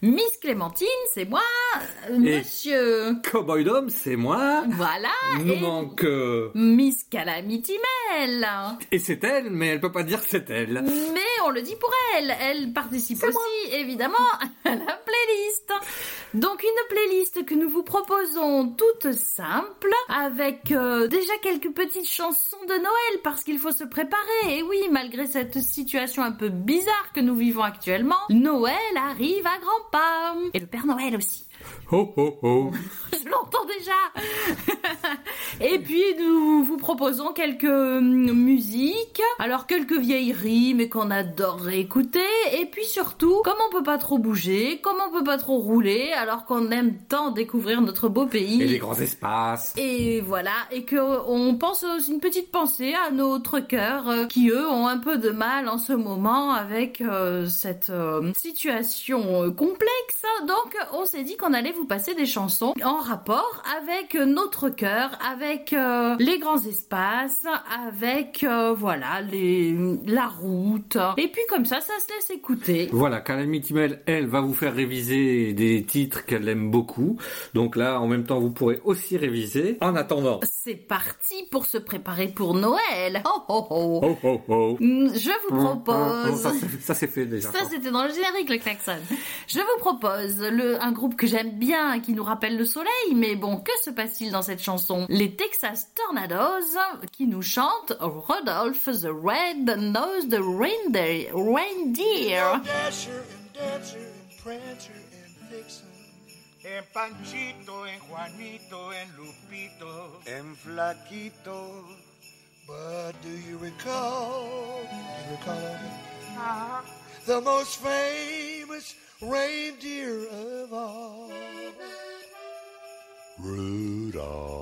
Miss Clémentine, c'est moi. Euh, Monsieur. Cowboy Dom, c'est moi. Voilà. Il nous et manque. euh, Miss Calamity Mel. Et c'est elle, mais elle peut pas dire que c'est elle. Mais on le dit pour elle. Elle participe aussi, évidemment, à la playlist. Donc une playlist que nous vous proposons toute simple, avec euh, déjà quelques petites chansons de Noël, parce qu'il faut se préparer. Et oui, malgré cette situation un peu bizarre que nous vivons actuellement, Noël arrive à grands pas. Et le Père Noël aussi. Je l'entends déjà. Et puis nous vous proposons quelques hum, musiques, alors quelques vieilleries mais qu'on adorerait écouter. Et puis surtout, comme on peut pas trop bouger, comme on peut pas trop rouler, alors qu'on aime tant découvrir notre beau pays. Et les grands espaces. Et voilà, et que on pense aussi une petite pensée à nos truckers euh, qui eux ont un peu de mal en ce moment avec euh, cette euh, situation complexe. Donc on s'est dit qu'on allait vous passer des chansons en rapport avec nos truckers, avec euh, les grands espaces, avec euh, voilà les la route. Et puis comme ça, ça se laisse écouter. Voilà, Calamity Mel, elle, va vous faire réviser des titres qu'elle aime beaucoup. Donc là, en même temps, vous pourrez aussi réviser. En attendant. C'est parti pour se préparer pour Noël. Oh oh oh. Oh oh oh. Je vous propose. Ça, c'est- ça c'est fait déjà. Ça, c'était dans le générique, le klaxon. Je vous propose le, un groupe que j'aime bien, qui nous rappelle le soleil, mais bon, que se passe-t-il dans cette chanson? Les Texas Tornadoes, qui nous chantent Rodolph the Red-Nosed Reindeer. Reindeer. En Panchito, en Juanito, en Lupito. Flaquito. But do you recall, do you recall the most famous reindeer of all? Rudolph.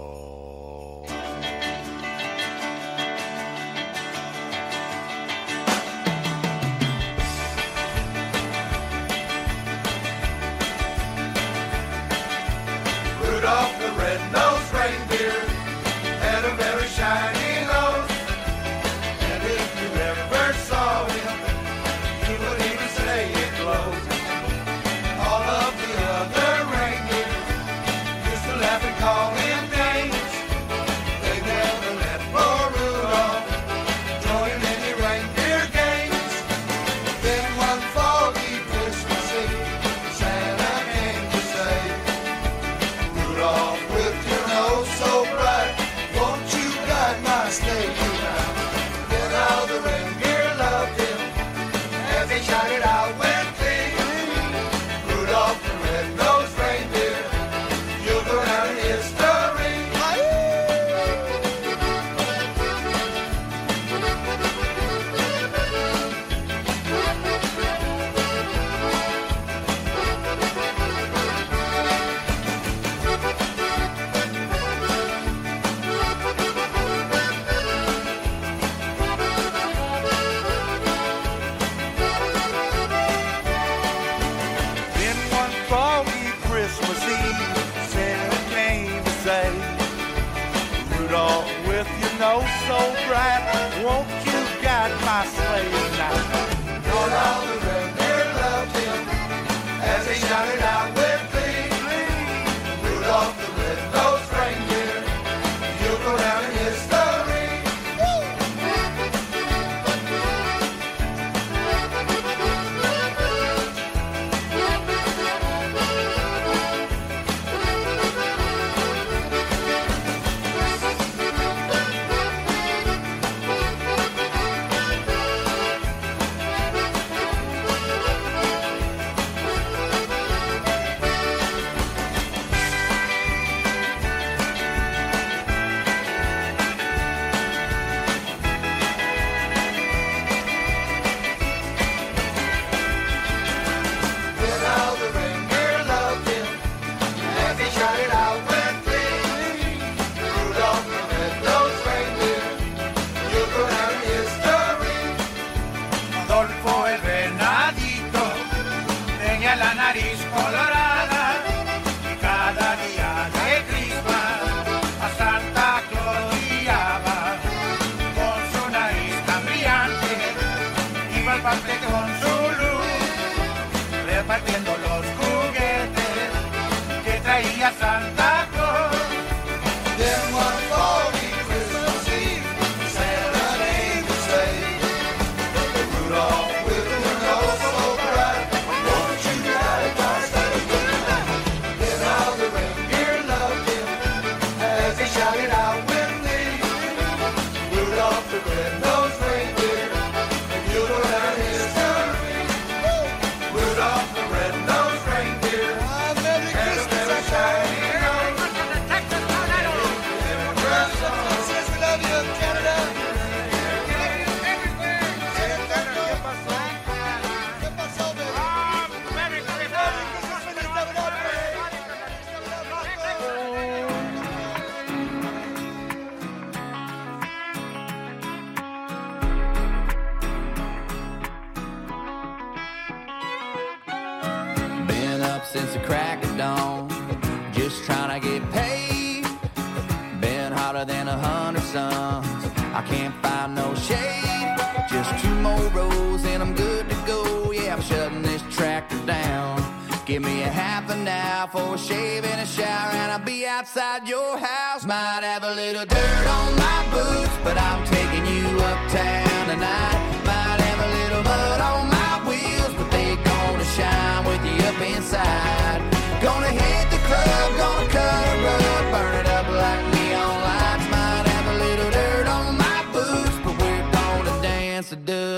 Can't find no shade. Just two more rows and I'm good to go. Yeah, I'm shutting this tractor down. Give me a half an hour for a shave and a shower, and I'll be outside your house. Might have a little dirt on my boots, but I'm taking you uptown tonight. Might have a little mud on my wheels, but they gonna shine with you up inside. Gonna hit the club, gonna cut a rug, burn it up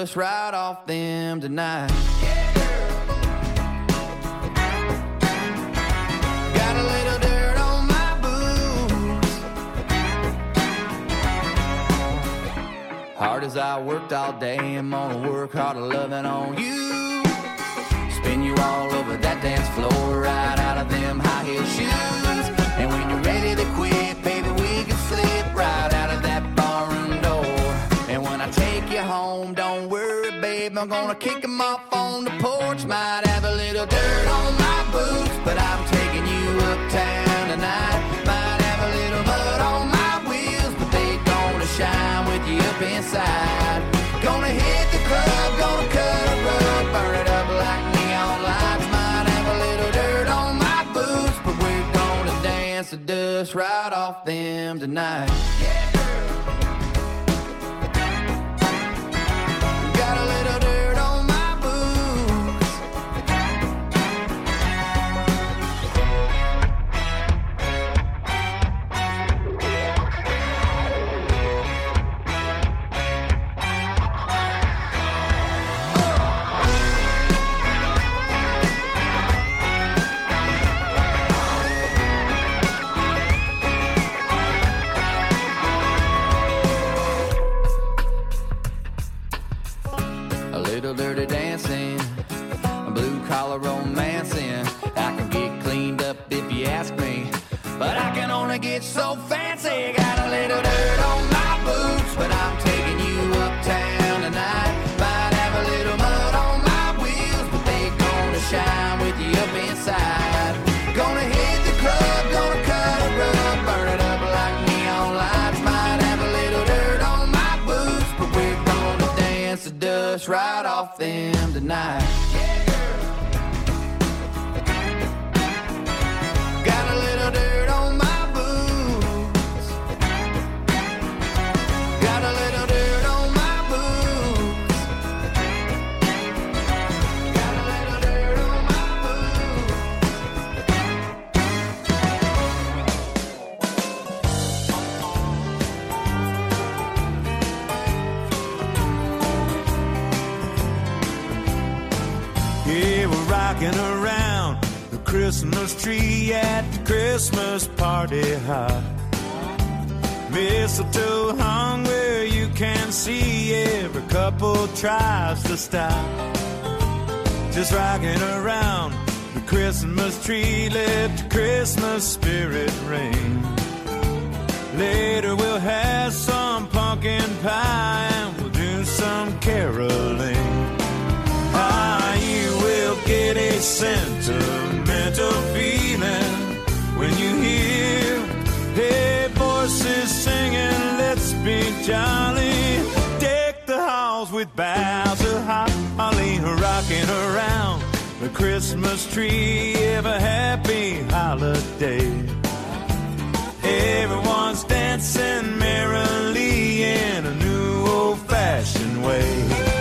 dust right off them tonight. Got a little dirt on my boots. Hard as I worked all day, I'm gonna work harder loving on you. Spin you all over that dance floor, right out of them high heel shoes. And when you're ready to quit, baby, we can slip right I take you home, don't worry, babe, I'm gonna kick 'em off on the porch. Might have a little dirt on my boots, but I'm taking you uptown tonight. Might have a little mud on my wheels, but they gonna shine with you up inside. Gonna hit the club, gonna cut a rug, burn it up like neon lights. Might have a little dirt on my boots, but we're gonna dance the dust right off them tonight. Got party hop. Mistletoe hung where you can see every couple tries to stop. Just rocking around the Christmas tree, let the Christmas spirit ring. Later we'll have some pumpkin pie and we'll do some caroling. Ah, you will get a sentimental feeling Hey, voices singing, let's be jolly. Deck the halls with boughs of holly, rocking around the Christmas tree. Have a happy holiday. Everyone's dancing merrily in a new old fashioned way.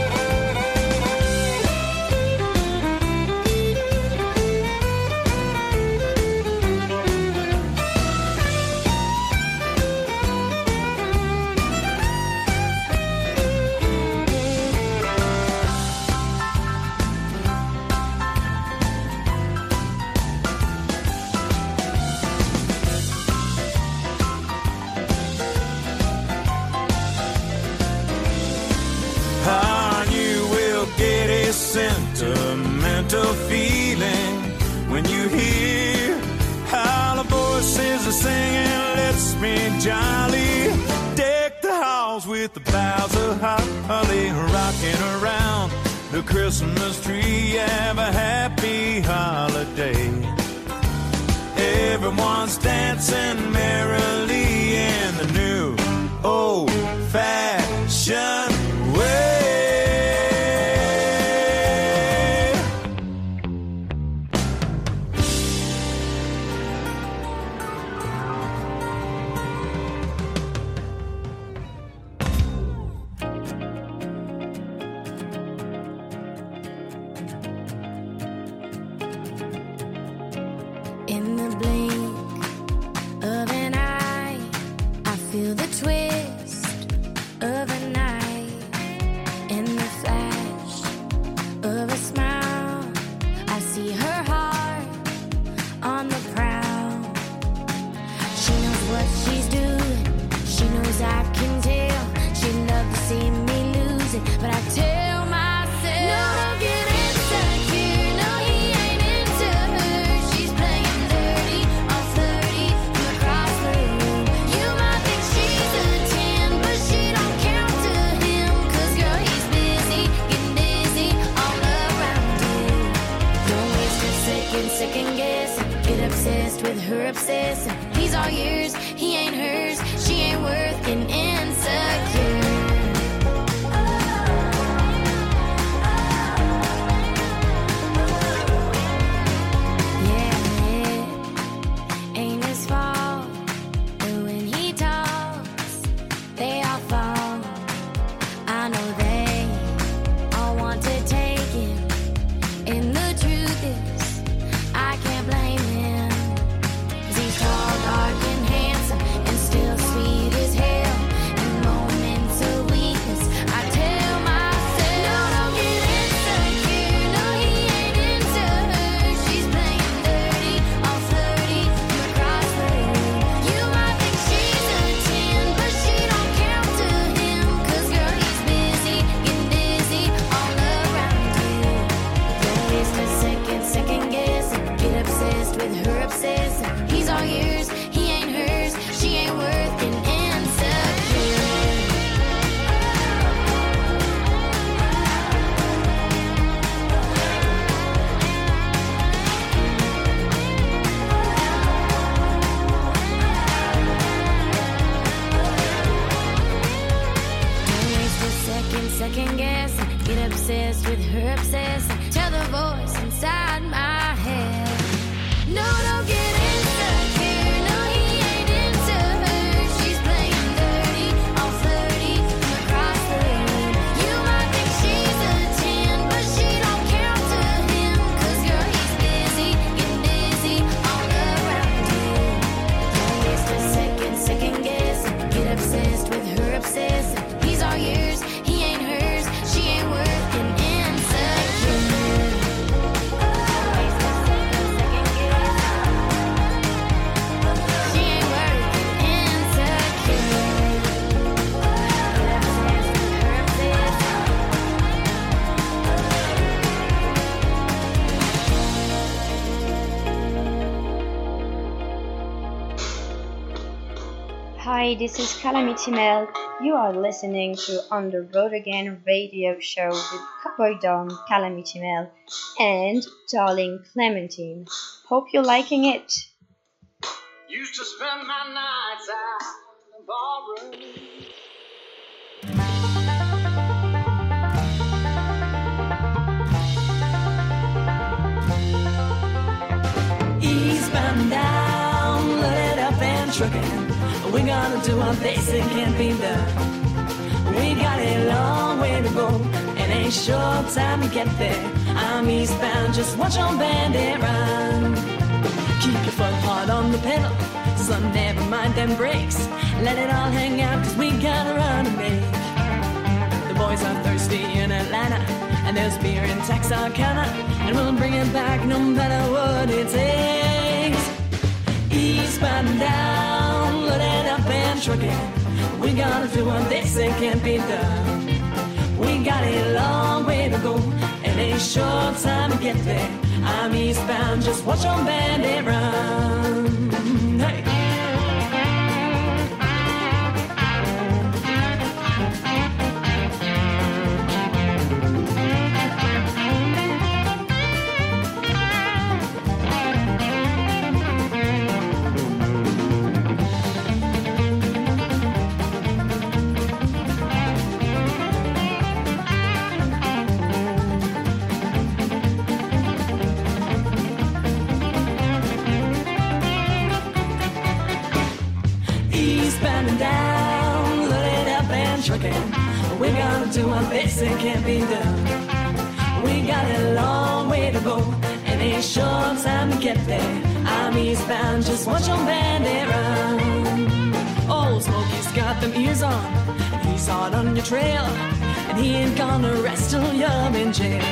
this is Calamity Mel. You are listening to On the Road Again radio show with Cowboy Dom, Calamity Mel, and Darling Clementine. Hope you're liking it. Used to spend my nights out in the ballroom. Eastbound down, loaded up and truckin'. We're gonna do our best, it can't be done. We got a long way to go, and ain't short time to get there. I'm eastbound, just watch your bandit run. Keep your foot hard on the pedal, so never mind them brakes. Let it all hang out, cause we gotta run and make. The boys are thirsty in Atlanta, and there's beer in Texarkana, and we'll bring it back no matter what it takes. Eastbound down, and trucking. We gotta do what they say can't be done. We got a long way to go, and a short time to get there. I'm eastbound, just watch your bandit run. It can't be done. We got a long way to go, and a short time to get there. I'm eastbound, just watch your bandit run. Old Smokey's got them ears on, he's hot on your trail, and he ain't gonna rest till you're in jail.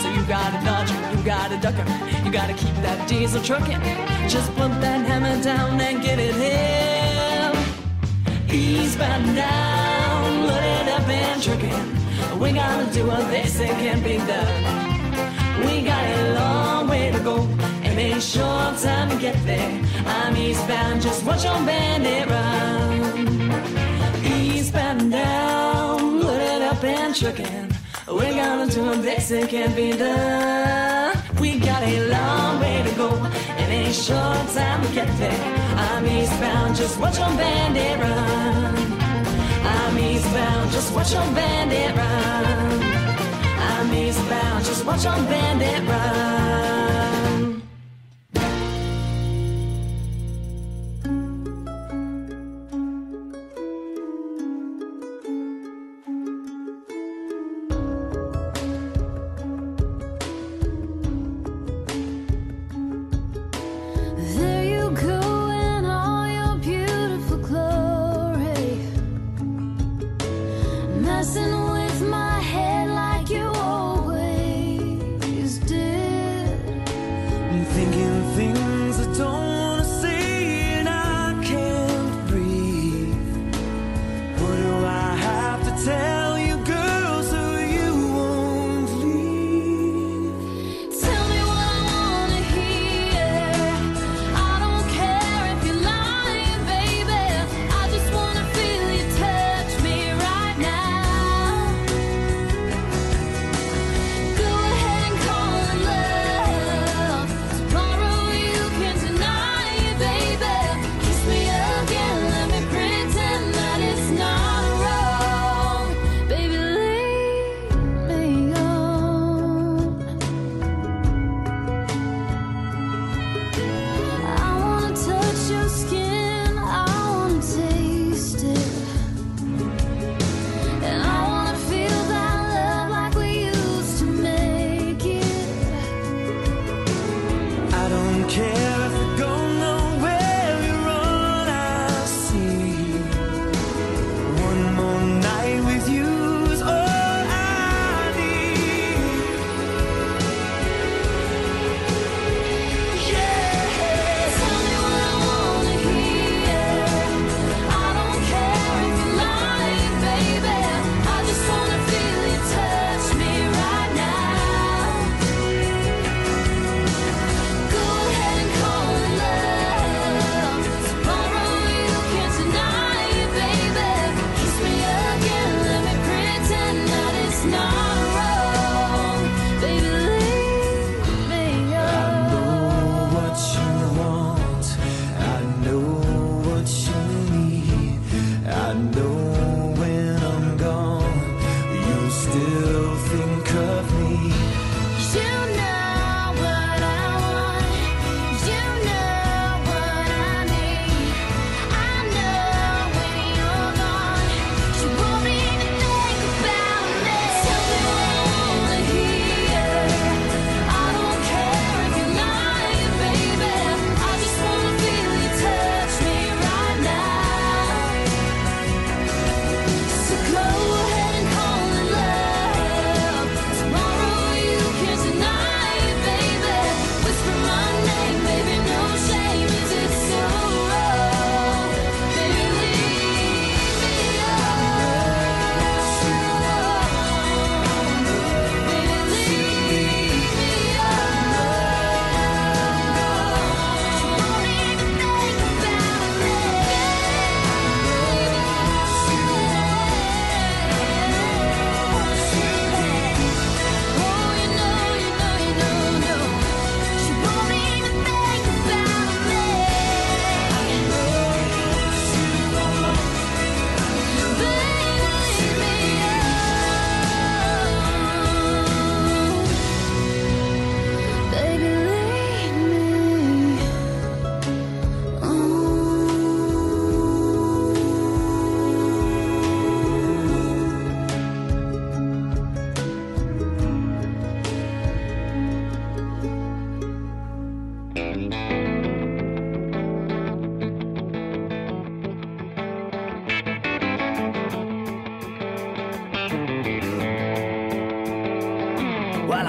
So you gotta dodge him, you gotta duck him, you gotta keep that diesel trucking. Just put that hammer down and get it him. Eastbound down, and trucking. We gotta do what they say can't be done. We got a long way to go, and a short time to get there. I'm eastbound, just watch your bandit run. Eastbound down, loaded up and trucking. We're gonna do what they say can't be done. We got a long way to go, and a short time to get there. I'm eastbound, just watch your bandit run. Eastbound, just watch your bandit run. I'm eastbound, just watch your bandit run.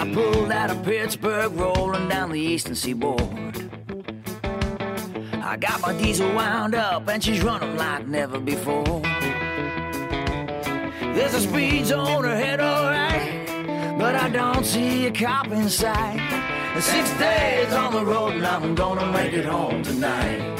I pulled out of Pittsburgh, rolling down the eastern seaboard. I got my diesel wound up, and she's running like never before. There's a speed zone ahead, alright, but I don't see a cop in sight. Six days on the road, and I'm gonna make it home tonight.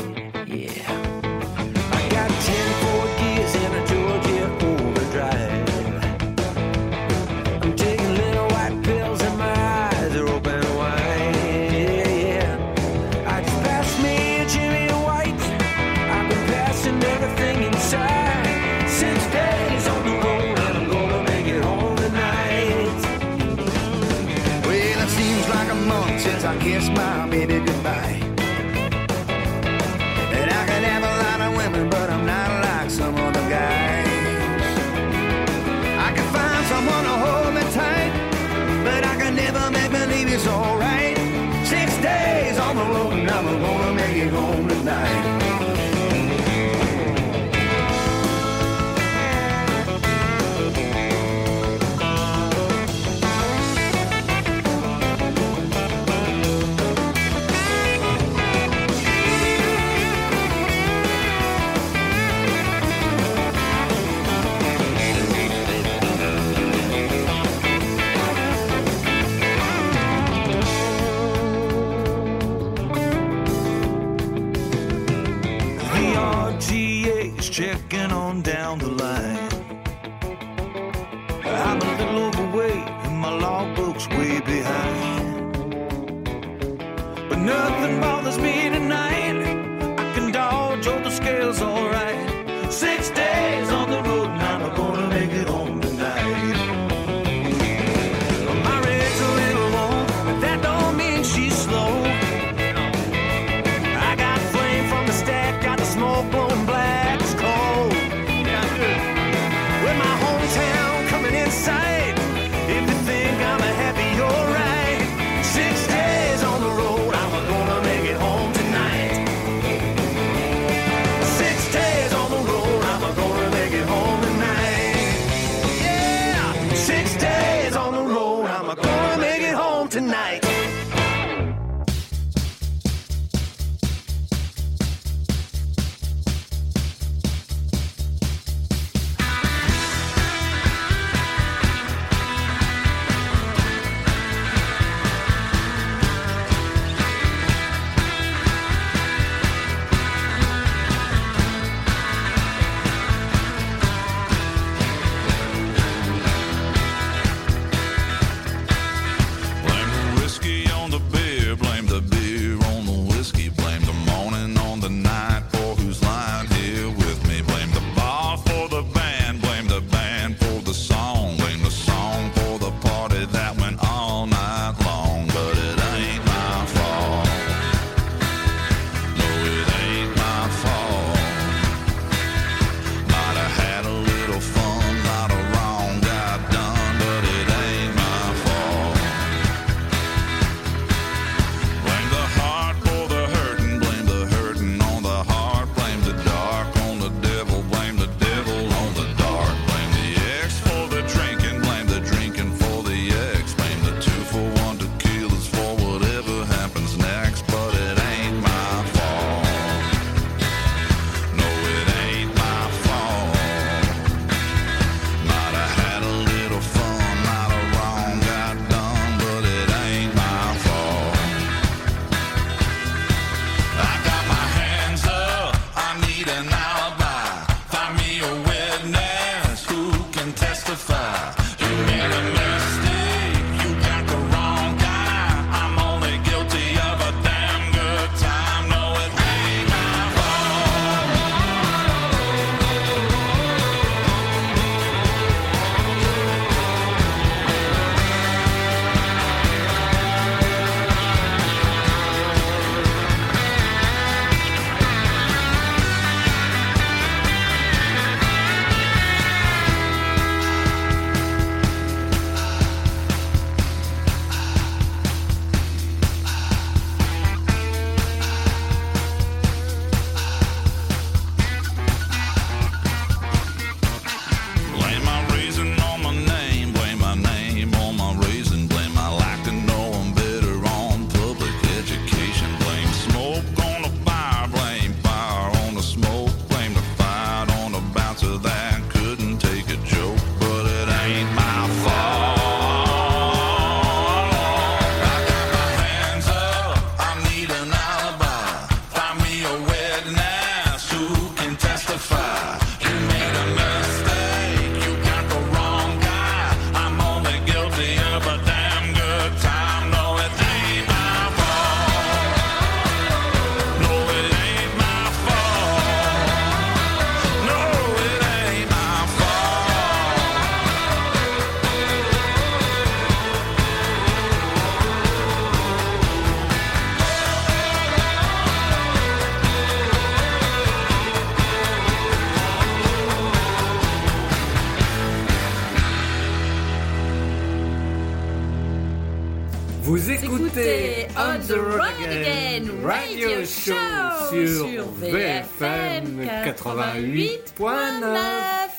Show sur VFM 88.9.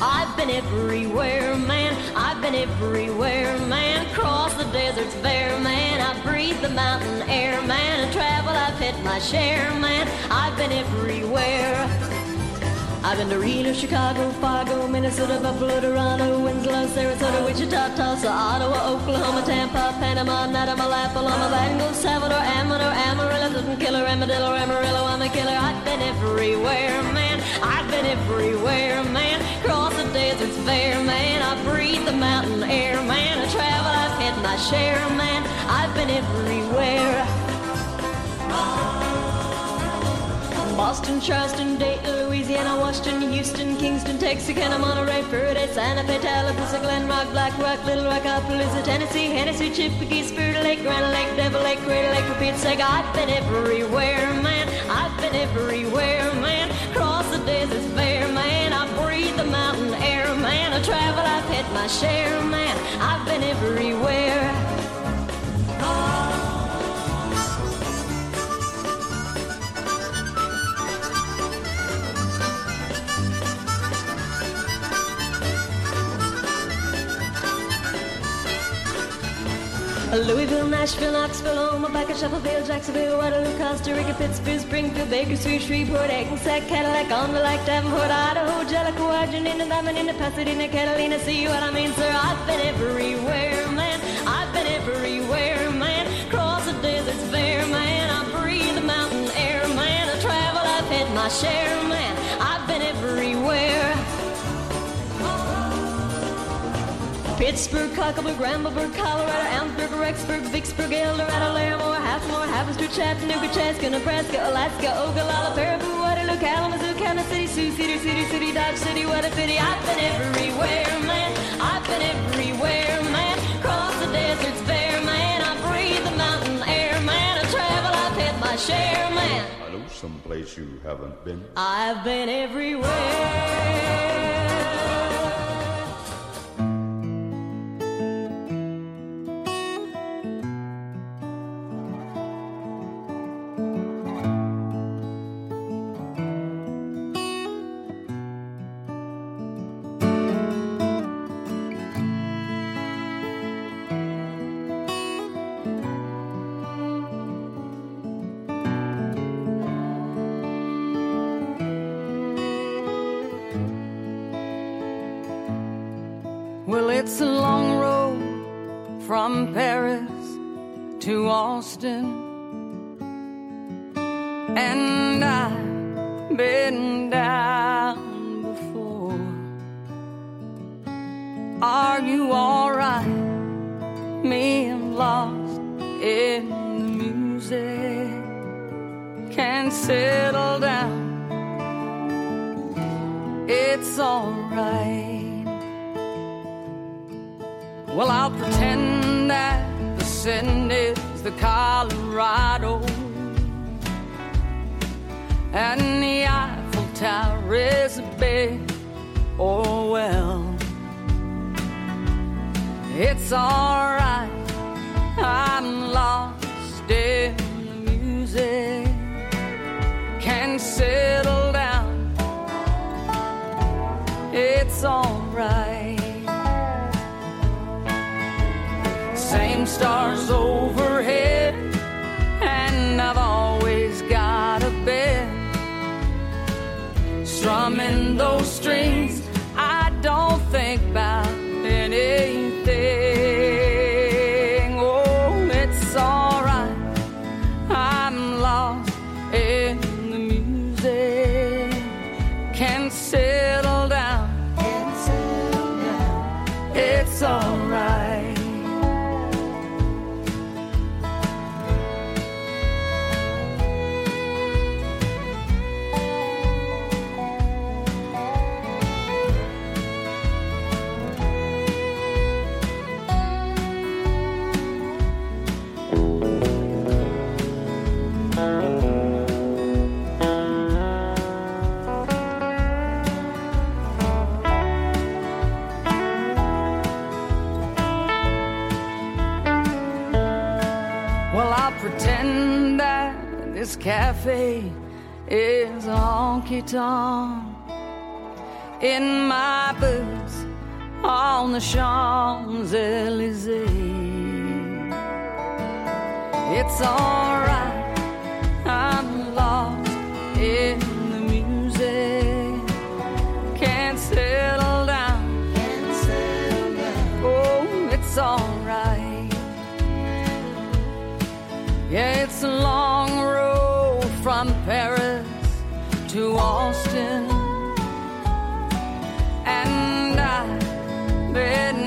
I've been everywhere, man. I've been everywhere, man. Across the deserts bare, man. I breathe the mountain air, man. And travel, I've hit my share, man. I've been everywhere. I've been to Reno, Chicago, Fargo, Minnesota, Buffalo, Toronto, Winslow, Sarasota, Wichita, Tulsa, Ottawa, Oklahoma, Tampa, Panama, Natamala, Paloma, Bango, Salvador, Amador, Amarillo, Sutton Killer, Armadillo, Amarillo, I'm a killer. I've been everywhere, man. I've been everywhere, man. Cross the deserts bare, man. I breathe the mountain air, man. I travel, I've had my share, man. I've been everywhere. Boston, Charleston, Dayton, Louisiana, Washington, Houston, Kingston, Texarkana, Monterey, Faraday, Santa Fe, Tallahassee, Glen Rock, Black Rock, Little Rock, Appaloosa, Tennessee, Hennessy, Chippewa, Spirit Lake, Grand Lake, Devil Lake, Crater Lake, Pete's sake, I've been everywhere, man. I've been everywhere, man. Cross the deserts bare, man. I breathe the mountain air, man. I travel, I've hit my share, man. I've been everywhere. Louisville, Nashville, Knoxville, Omaha, Shuffleville, Jacksonville, Waterloo, Costa Rica, Pittsburgh, Springfield, Bakersfield, Shreveport, Hackensack, Cadillac, on the Lake, Davenport, Idaho, Jellicoe, Argentina, Diamond, Pasadena, Catalina. See what I mean, sir? I've been everywhere, man. I've been everywhere, man. Cross the deserts bare, man. I breathe the mountain air, man. I travel, I've had my share, man. I've been everywhere. Pittsburgh, Cockleburg, Rambleburg, Colorado, Ellensburg, Rexburg, Vicksburg, Eldorado, Larimore, Halfmore, Haverstraw, Chattanooga, Chaska, Nebraska, Alaska, Ogallala, Paribu, Waterloo, Kalamazoo, Kansas City, Sioux City, City, City, Dodge City, Water City. I've been everywhere, man. I've been everywhere, man. Cross the deserts bare, man. I breathe the mountain air, man. I travel, I've hit my share, man. I know someplace you haven't been. I've been everywhere. Pretend that this cafe is a honky tonk. In my boots on the Champs Elysees. It's alright, I'm lost in Paris to Austin. And I've been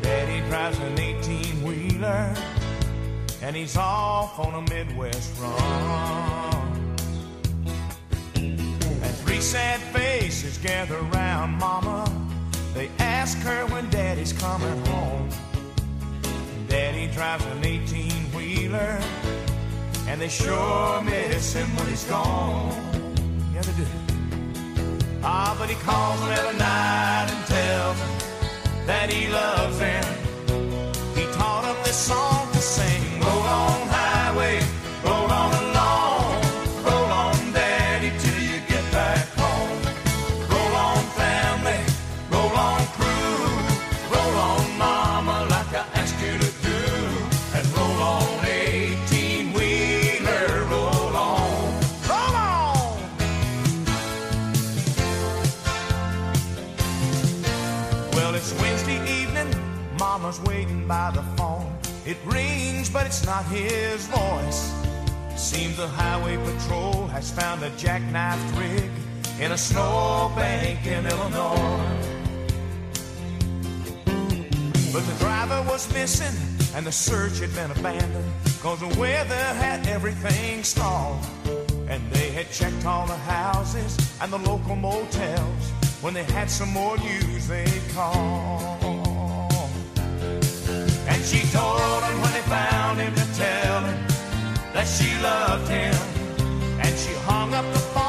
Daddy drives an 18 wheeler, and he's off on a Midwest run. And three sad faces gather round Mama. They ask her when Daddy's coming home. Daddy drives an 18 wheeler, and they sure miss him when he's gone. Yeah, they do. Ah, but he calls them every night and tells them that he loves them. He taught them this song Rings, but it's not his voice. Seems the highway patrol has found a jackknifed rig in a snowbank in Illinois. But the driver was missing and the search had been abandoned cause the weather had everything stalled. And they had checked all the houses and the local motels. When they had some more news, they'd call. She told him when they found him to tell him that she loved him. And she hung up the phone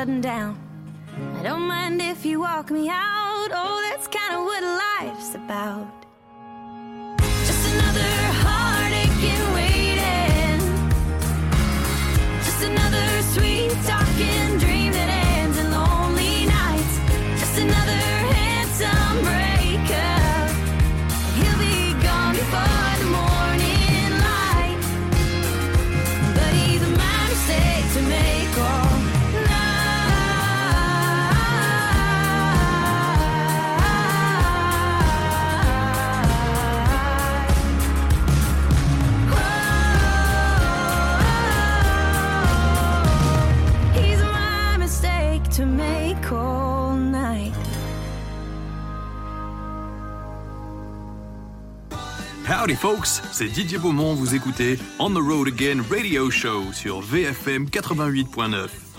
shutting down. I don't mind if you walk me out. Oh, that's kind of what life's about. Howdy folks, c'est Didier Beaumont, vous écoutez On the Road Again Radio Show sur VFM 88.9.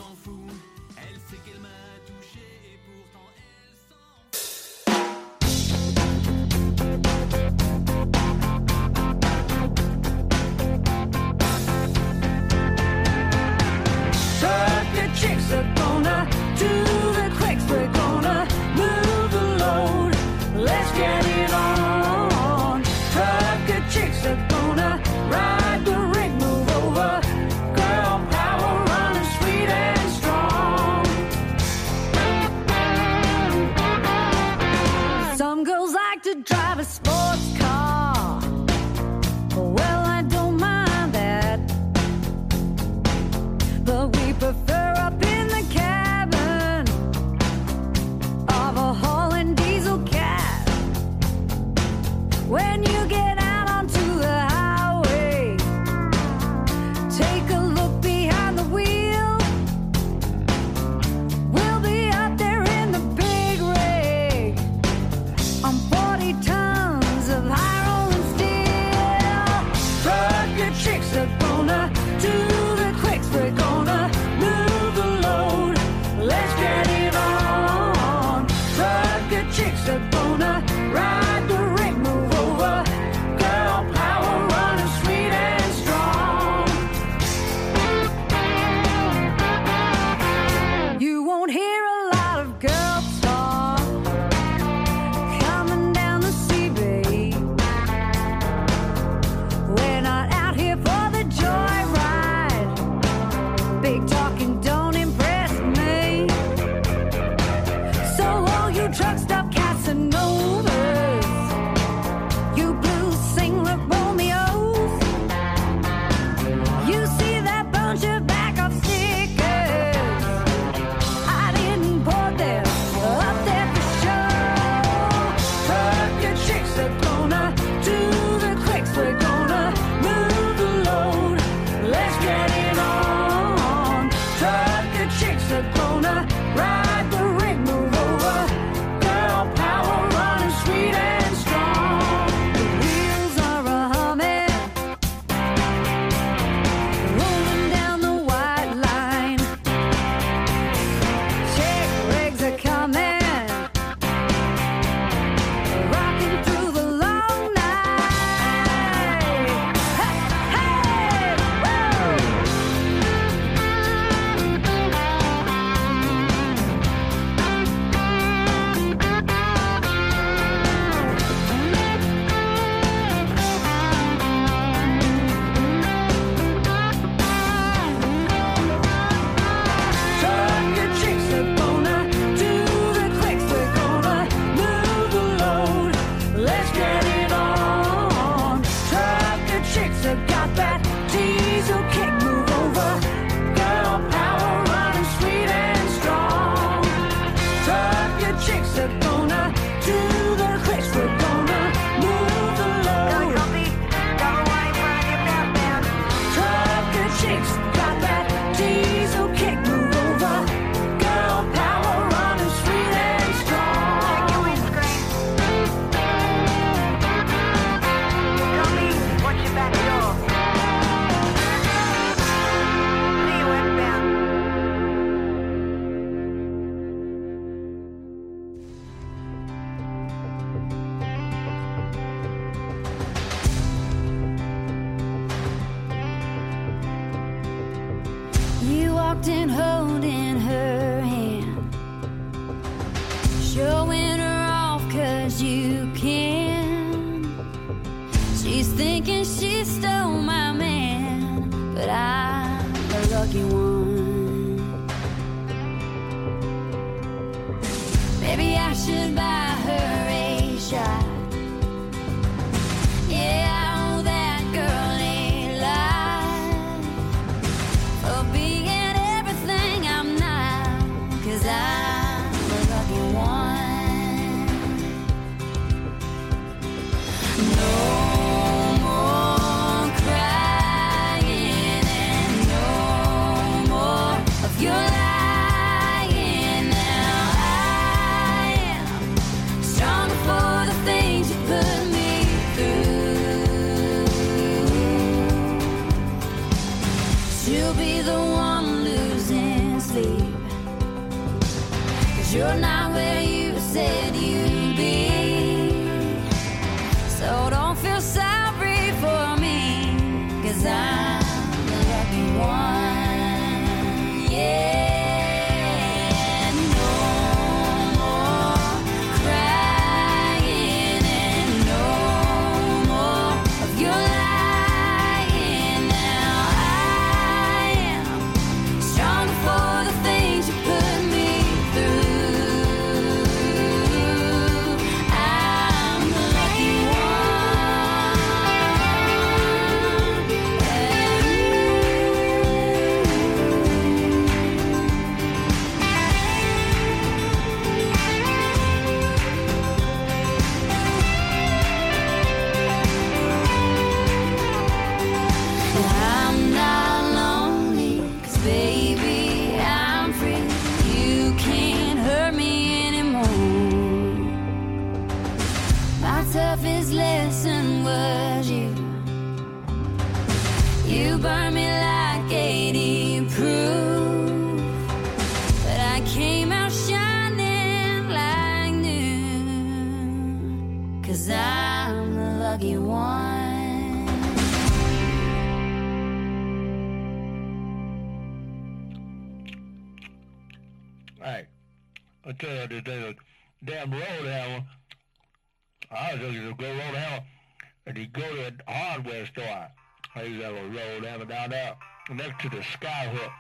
to the skyhook.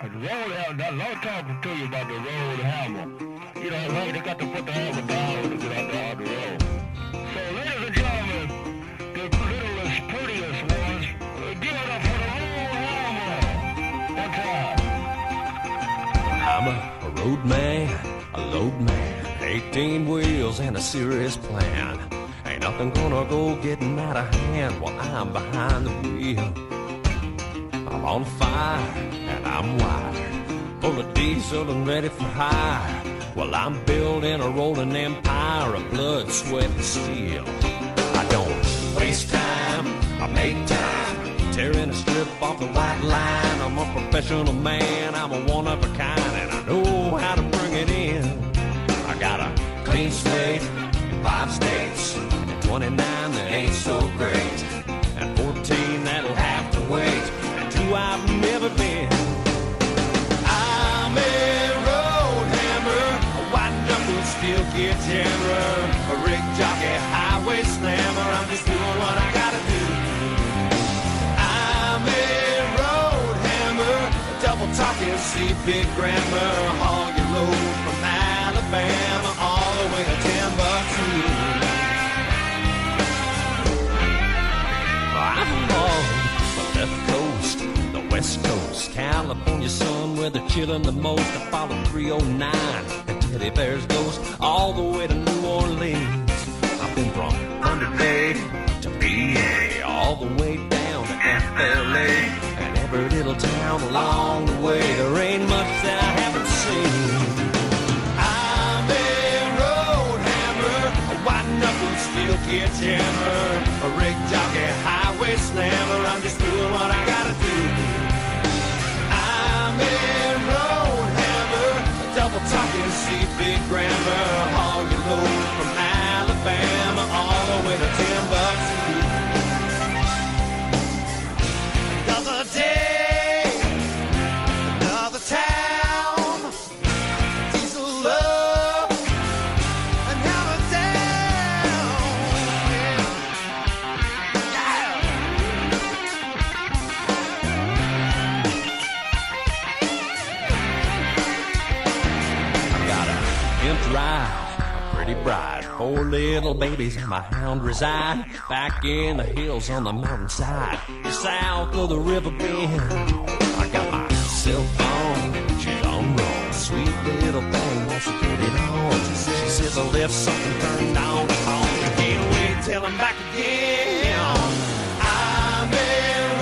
And road hammer, lot of talking to you about the road hammer. You know, long they got to put the hammer down to get out there on the road. So, ladies and gentlemen, the littlest, prettiest ones, uh, give it up for the road hammer. One time. I'm a, a road man, a load man, 18 wheels and a serious plan. Ain't nothing gonna go getting out of hand while I'm behind the wheel. I'm on fire and I'm wired, full of diesel and ready for hire. Well, I'm building a rolling empire of blood, sweat, and steel. I don't waste time, I make time. Tearing a strip off the white line. I'm a professional man, I'm a one of a kind, and I know how to bring it in. I got a clean slate, five states, and 29 that ain't so great, steel a rig jockey, highway slammer. I'm just doing what I gotta do. I'm a road hammer, double talking, see big grammar, haul your load from Alabama all the way to Timbuktu. I'm on the left coast, the west coast, California sun where they're chilling the most. I follow 309 and teddy bears ghost all the way to New Orleans. I've been from Thunder Bay to PA, all the way down to FLA, and every little town along the way. There ain't much that I haven't seen. I'm a road hammer, a white knuckle steel gear jammer, a rig jockey, highway slammer. I'm just doing what I gotta double talking, see big grammar, haul little babies, and my hound reside back in the hills on the mountainside, south of the river bend. I got my cell phone, she's on roll, sweet little thing wants to get it on. She says, says I left something turned on the phone. I can't wait till I'm back again. I'm a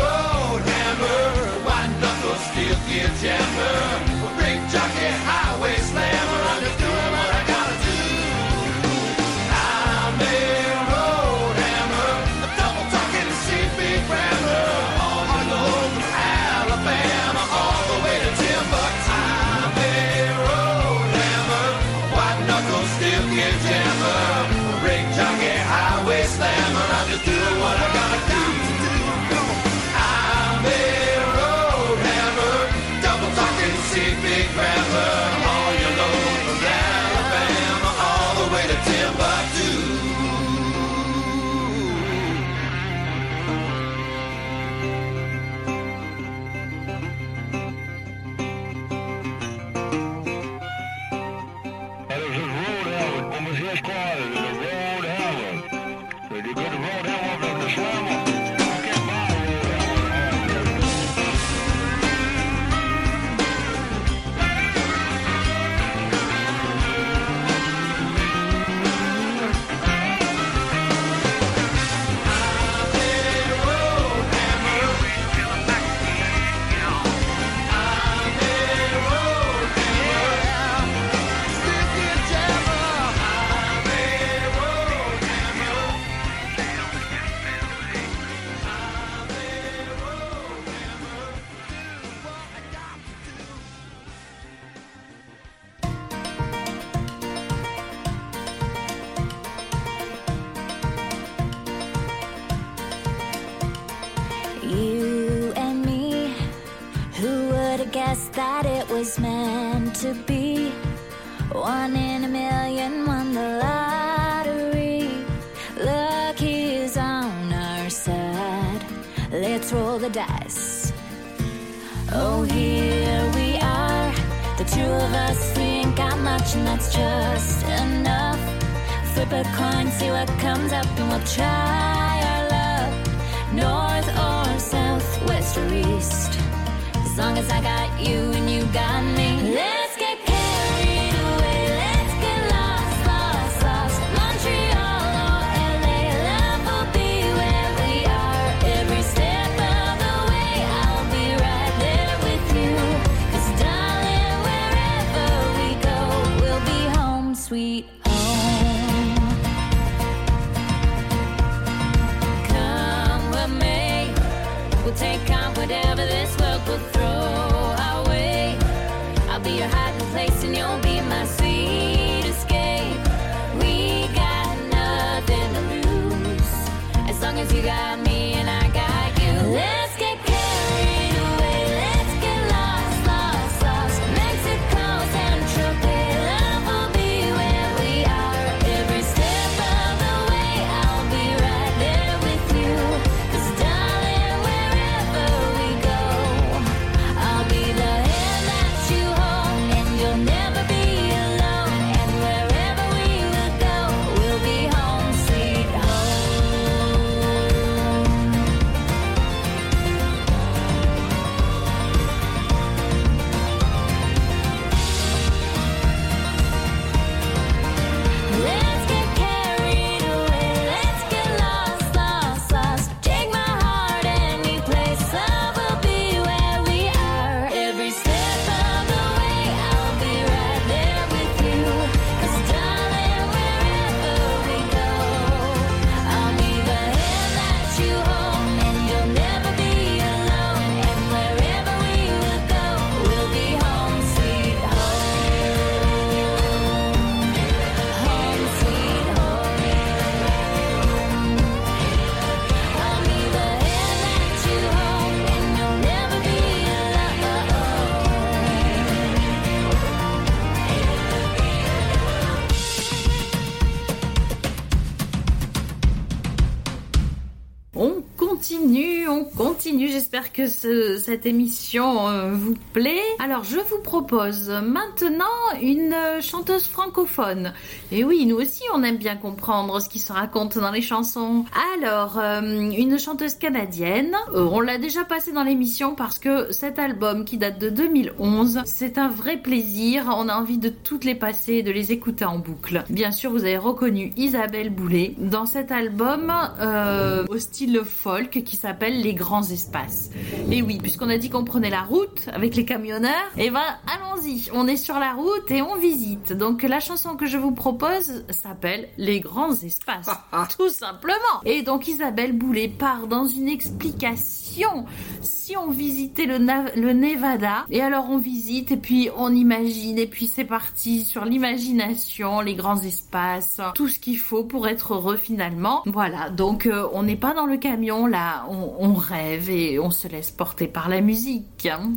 road hammer, white knuckle steel gear jammer, steel jammer, a rig jockey, highway slammer. I'm just doing what I cette émission euh, vous plaît. Alors, je vous propose maintenant une euh, chanteuse francophone. Et oui, nous aussi, on aime bien comprendre ce qui se raconte dans les chansons. Alors, euh, une chanteuse canadienne. Euh, on l'a déjà passé dans l'émission parce que cet album qui date de 2011, c'est un vrai plaisir. On a envie de toutes les passer et de les écouter en boucle. Bien sûr, vous avez reconnu Isabelle Boulay dans cet album au style folk qui s'appelle Les Grands Espaces. Et oui, puisqu'on a dit qu'on prenait la route avec les camionneurs, et ben allons-y, on est sur la route et on visite. Donc la chanson que je vous propose s'appelle Les Grands Espaces, tout simplement. Et donc Isabelle Boulay part dans une explication. Si on visitait le, Nevada, et alors on visite et puis on imagine et puis c'est parti sur l'imagination, les grands espaces, tout ce qu'il faut pour être heureux finalement. Voilà, donc euh, on n'est pas dans le camion là, on, on rêve et on se laisse porter par la musique. hein.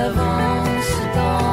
avance dans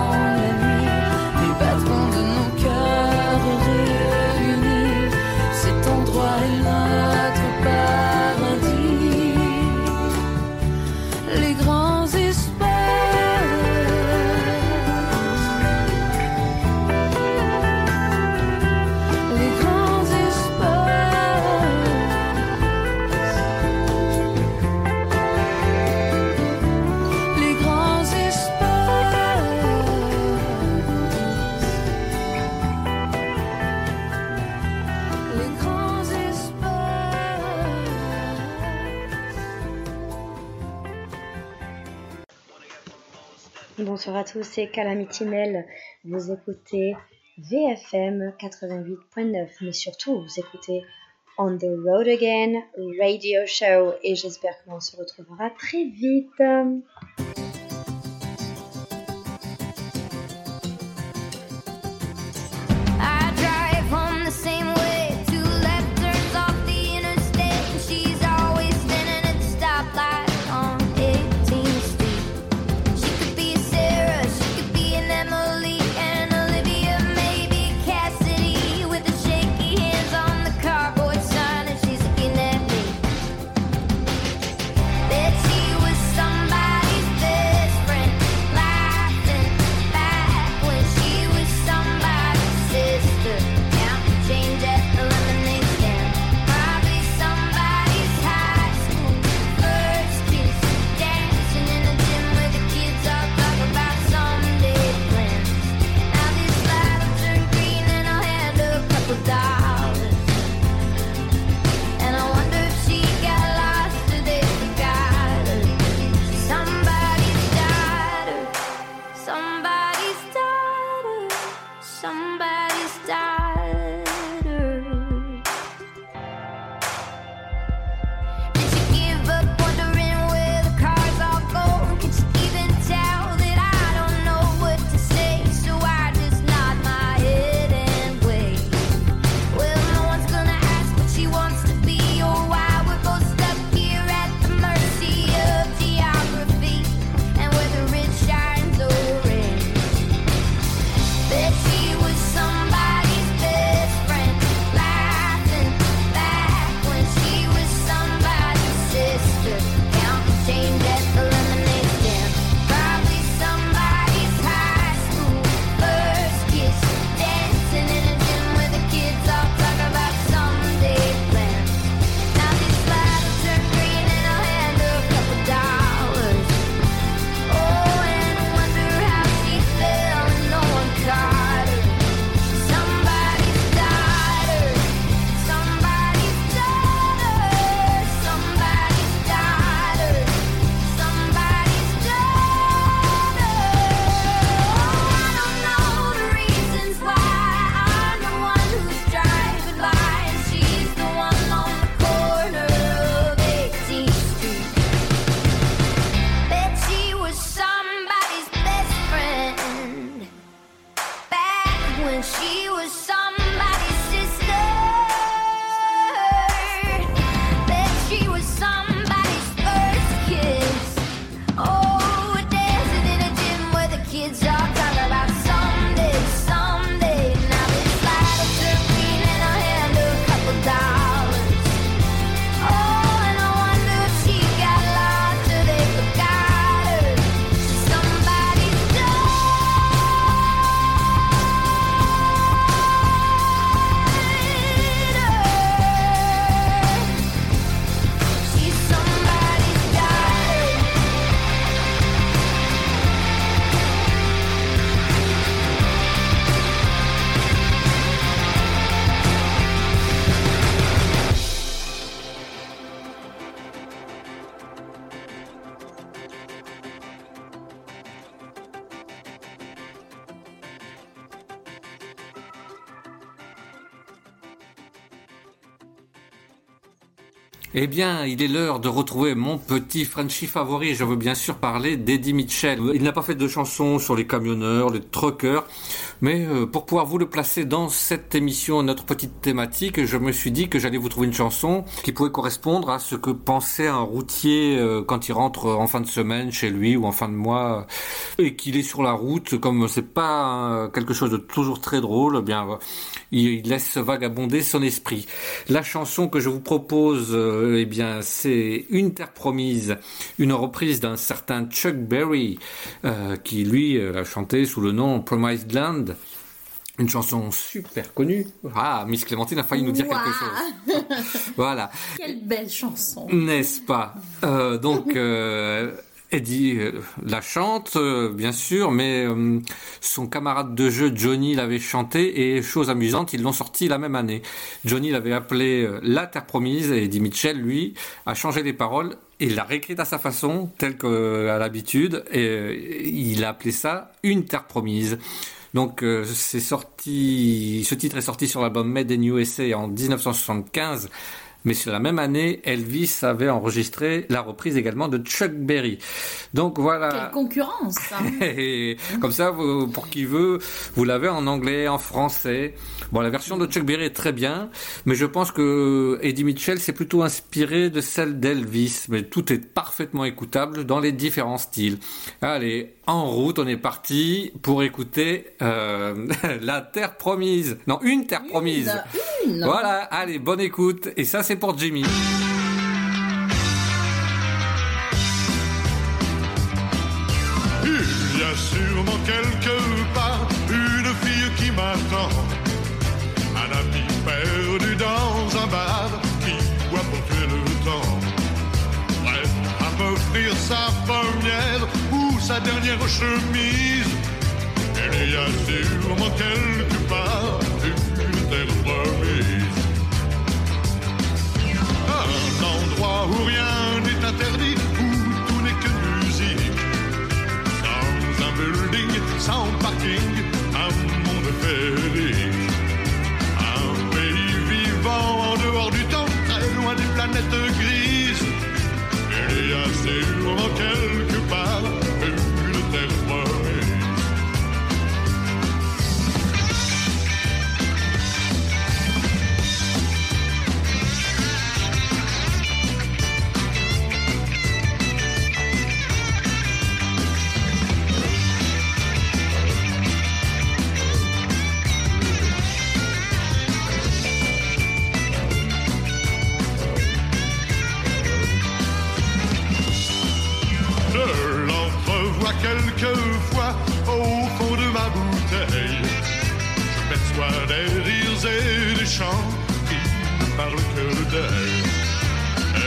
bonsoir à tous, c'est Calamity Mel. Vous écoutez VFM 88.9, mais surtout vous écoutez On the Road Again Radio Show et j'espère que l'on se retrouvera très vite. Eh bien, il est l'heure de retrouver mon petit Frenchie favori. Je veux bien sûr parler d'Eddie Mitchell. Il n'a pas fait de chansons sur les camionneurs, les truckers, mais euh, pour pouvoir vous le placer dans cette émission, notre petite thématique, je me suis dit que j'allais vous trouver une chanson qui pouvait correspondre à ce que pensait un routier euh, quand il rentre en fin de semaine chez lui ou en fin de mois et qu'il est sur la route. Comme c'est pas euh, quelque chose de toujours très drôle, eh bien il, laisse vagabonder son esprit. La chanson que je vous propose, euh, eh bien, c'est Une terre promise, une reprise d'un certain Chuck Berry, euh, qui lui euh, l'a chanté sous le nom Promised Land. Une chanson super connue. Ah, Miss Clémentine a failli nous dire quelque chose. Voilà. Quelle belle chanson. N'est-ce pas? Euh, Donc, euh, Eddie euh, la chante, bien sûr, mais son camarade de jeu Johnny l'avait chanté et chose amusante, ils l'ont sorti la même année. Johnny l'avait appelé La Terre Promise et Eddie Mitchell, lui, a changé les paroles et l'a réécrite à sa façon, telle qu'à l'habitude, et il a appelé ça Une Terre Promise. Donc euh, c'est sorti, ce titre est sorti sur l'album Made in USA en 1975. Mais sur la même année, Elvis avait enregistré la reprise également de Chuck Berry. Donc voilà. Quelle concurrence. hein. Et comme ça, vous- pour qui veut, vous l'avez en anglais, en français. Bon, la version de Chuck Berry est très bien, mais je pense que Eddie Mitchell s'est plutôt inspiré de celle d'Elvis. Mais tout est parfaitement écoutable dans les différents styles. Allez, en route, on est parti pour écouter euh, La Terre Promise. Non, Une Terre Promise. une. Voilà, allez, bonne écoute. Et ça, c'est pour Jimmy. Il y a sûrement quelque part une fille qui m'attend. Un ami perdu dans un bar qui doit porter le temps. Prêt à m'offrir sa première ou sa dernière chemise. Il y a sûrement quelque part une terre promise. Où rien n'est interdit, où tout n'est que musique. Sans un building, sans parking, un monde férique. Un pays vivant en dehors du temps, très loin des planètes grises. Il y a part chants qui parlent que d'elle.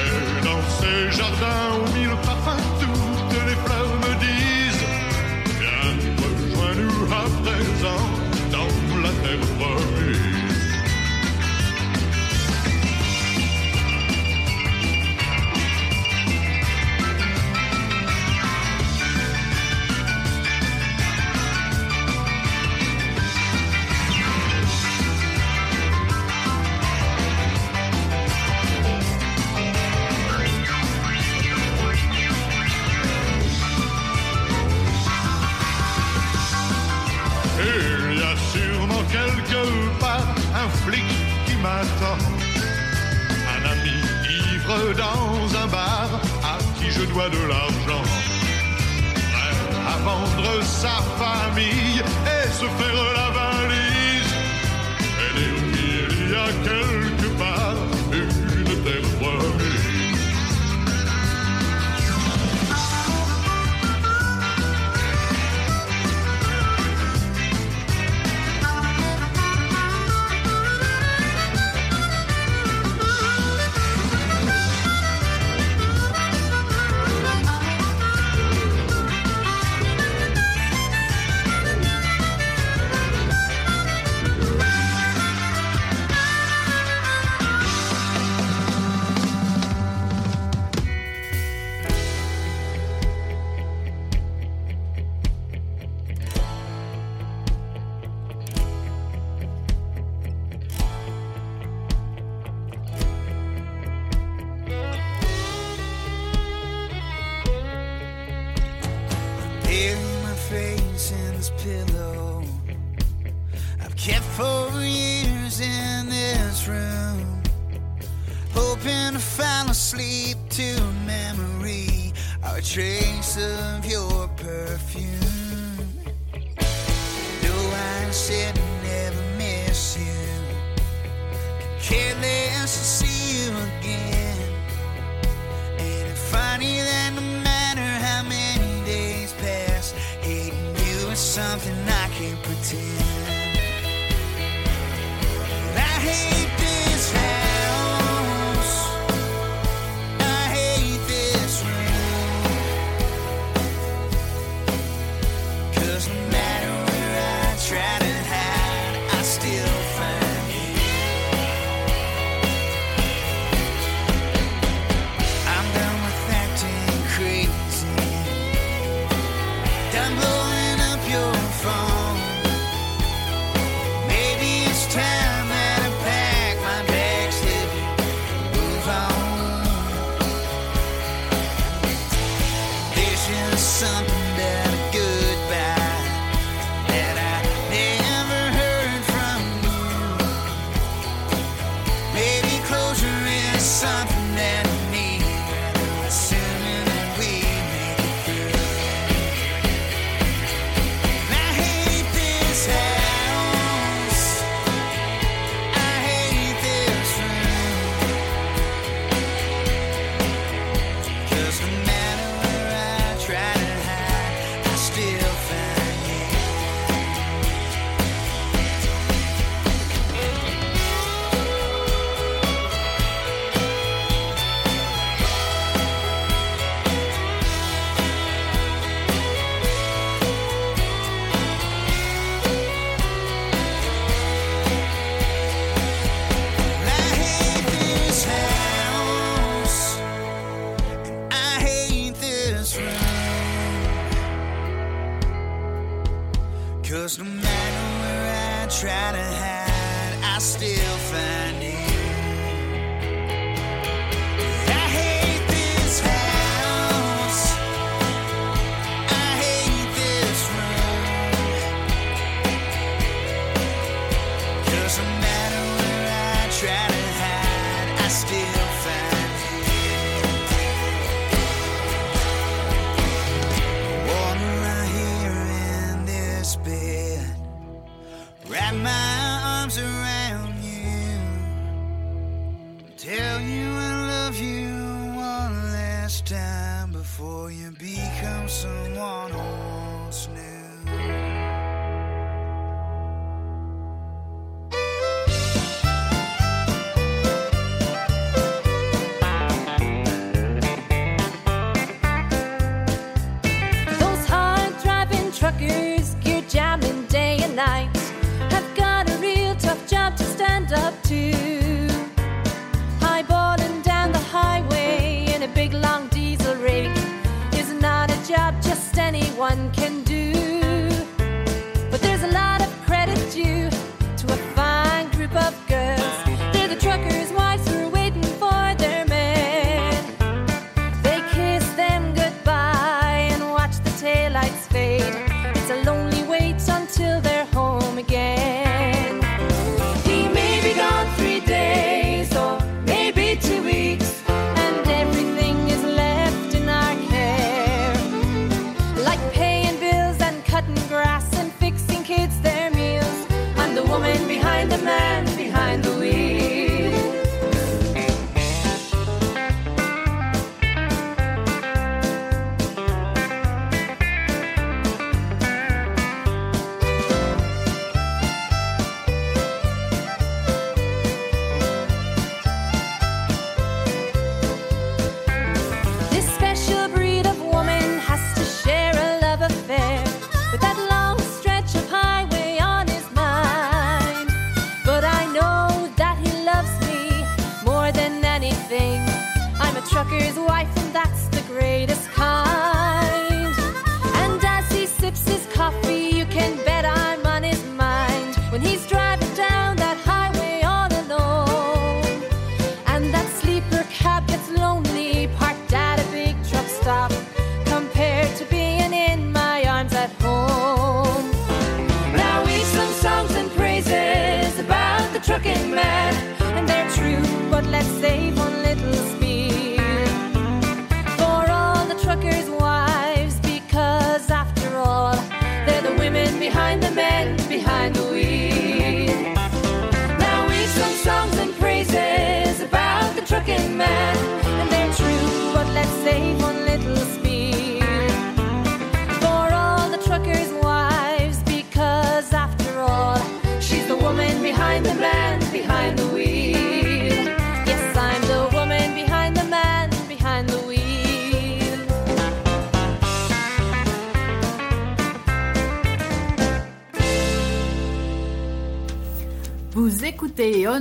Et dans ces jardins aux mille parfums, toutes les fleurs me disent Viens, rejoins-nous à présent dans la terre qui m'attend. Un ami ivre dans un bar à qui je dois de l'argent. À vendre sa famille et se faire la valise. Et dire qu'il y a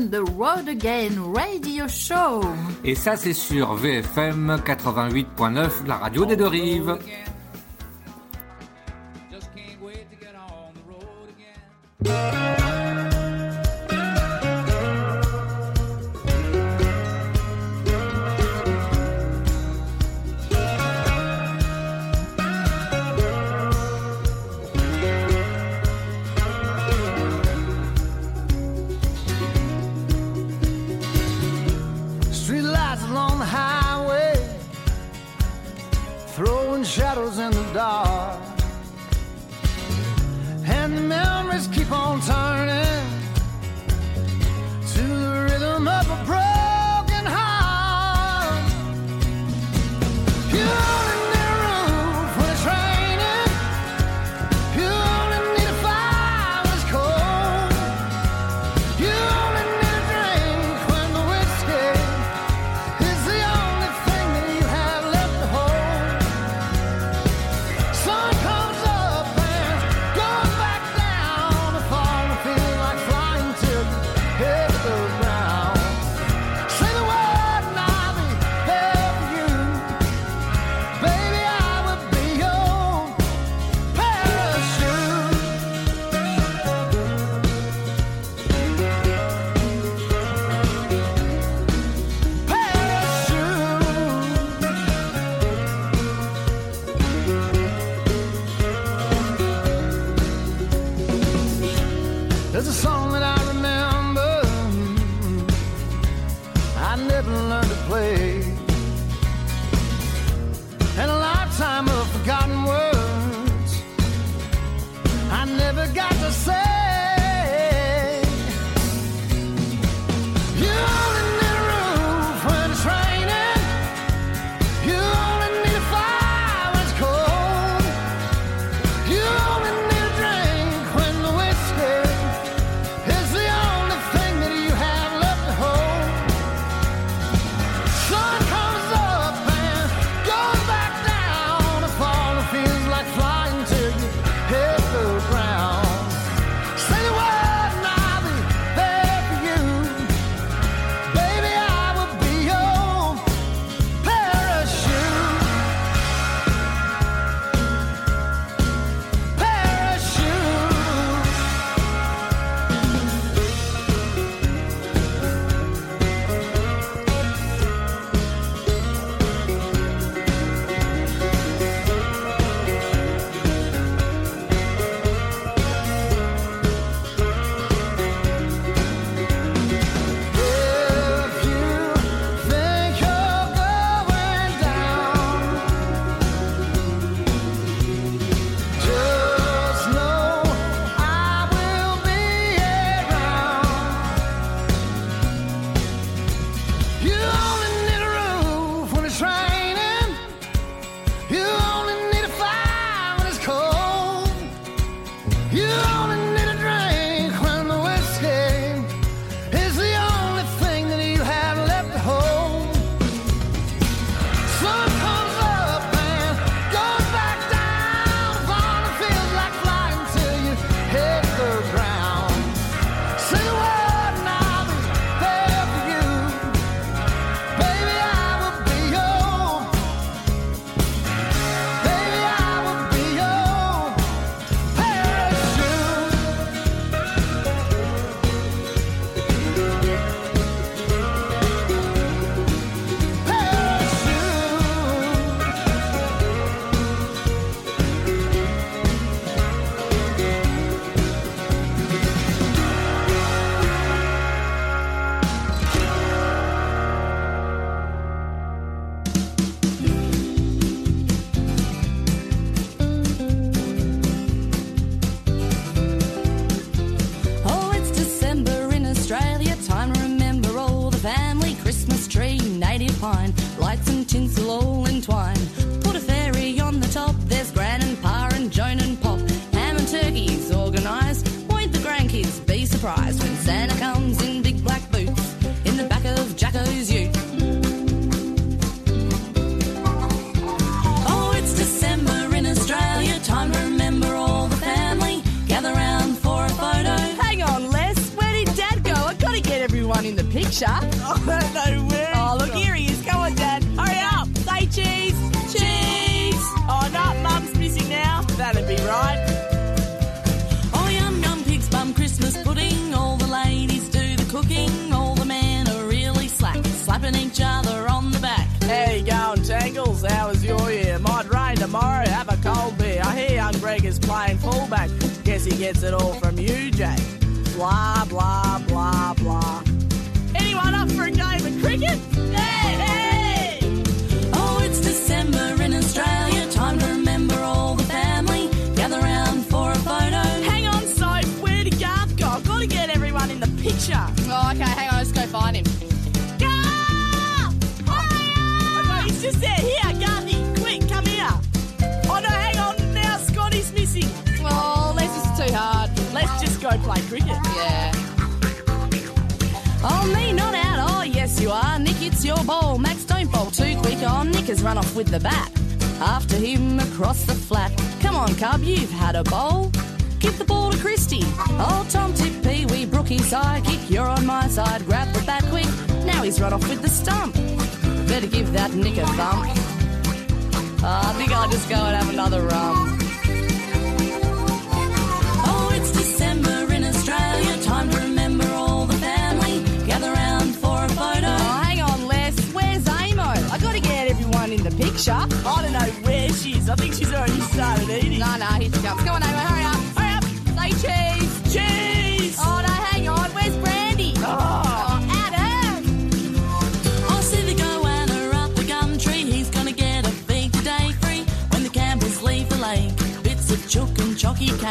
The Road Again Radio Show. Et ça, c'est sur VFM 88.9, la radio des deux rives.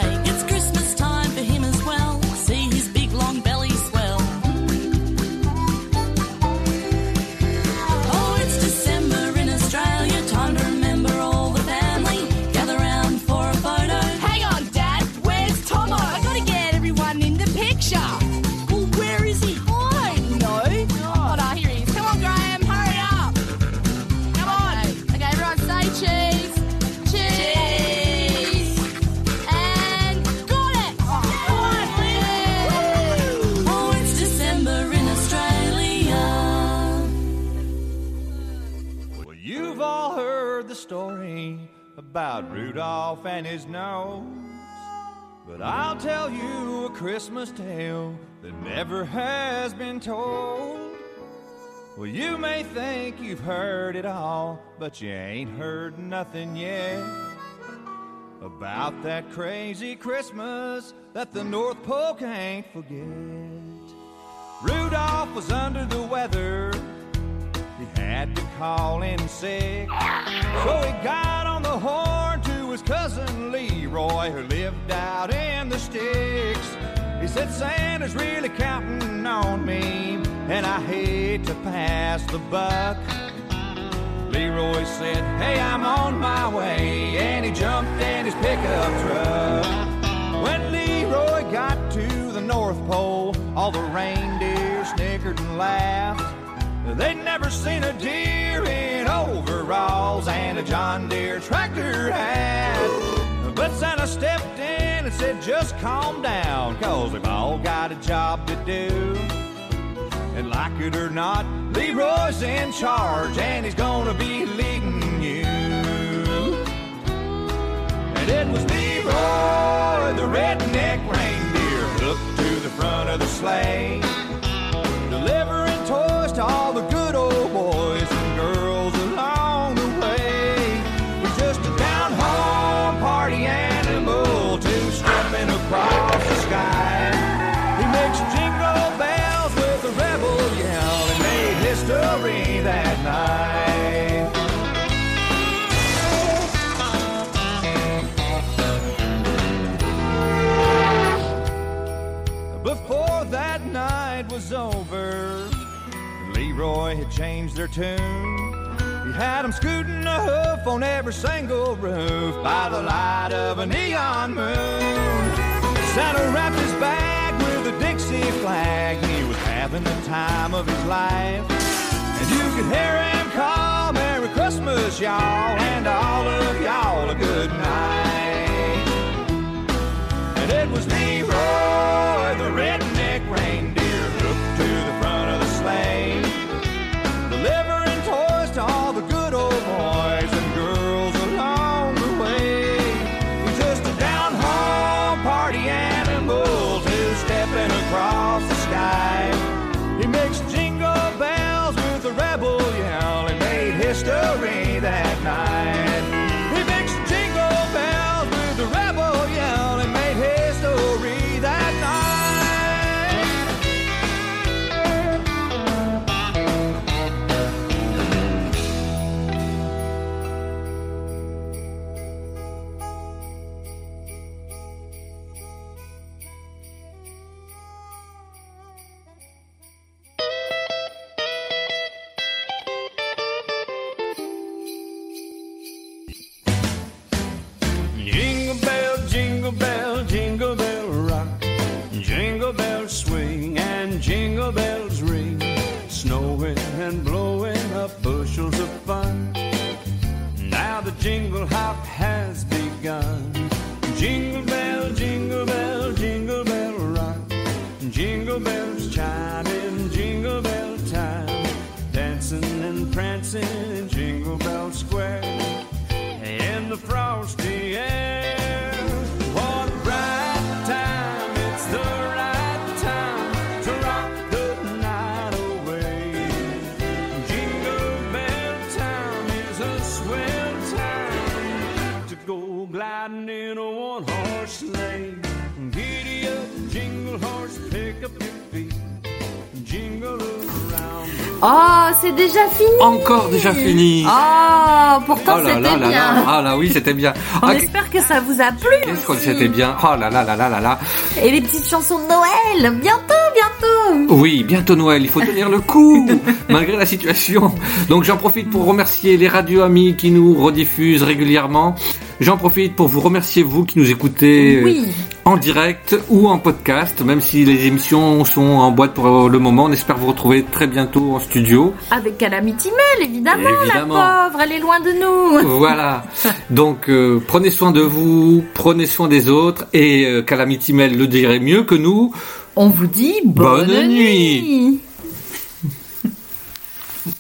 cake. It's Christmas time. about Rudolph and his nose. But I'll tell you a Christmas tale that never has been told. Well, you may think you've heard it all, but you ain't heard nothing yet about that crazy Christmas that the North Pole can't forget. Rudolph was under the weather had to call in sick. So he got on the horn to his cousin Leroy, who lived out in the sticks. He said, Santa's really counting on me, and I hate to pass the buck. Leroy said, Hey, I'm on my way, and he jumped in his pickup truck. When Leroy got to the North Pole, all the reindeer snickered and laughed. They'd never seen a deer in overalls and a John Deere tractor hat. But Santa stepped in and said, just calm down, cause we've all got a job to do. And like it or not, Leroy's in charge and he's gonna be leading you. And it was Leroy, the redneck reindeer, hooked to the front of the sleigh all the good. Leroy had changed their tune. He had 'em scooting a hoof on every single roof by the light of a neon moon. Santa wrapped his bag with a Dixie flag. He was having the time of his life. And you could hear him call Merry Christmas, y'all, and all of y'all a good night. Oh, c'est déjà fini. Encore déjà fini. Oh, pourtant Oh là c'était là là bien. là. Ah là oui, c'était bien. On Ah, espère que ça vous a plu. Qu'est-ce qu'on c'était bien. Oh là là là là là là. Et les petites chansons de Noël, bientôt, bientôt. Oui, bientôt Noël, il faut tenir le coup, malgré la situation. Donc j'en profite pour remercier les radios amis qui nous rediffusent régulièrement. J'en profite pour vous remercier vous qui nous écoutez euh, Oui. en direct ou en podcast, même si les émissions sont en boîte pour le moment. On espère vous retrouver très bientôt en studio. Avec Calamity Mel, évidemment, Évidemment. la pauvre, elle est loin de nous. Voilà. Donc euh, prenez soin de vous, prenez soin des autres et euh, Calamity Mel le dirait mieux que nous. On vous dit bonne, Bonne nuit. nuit.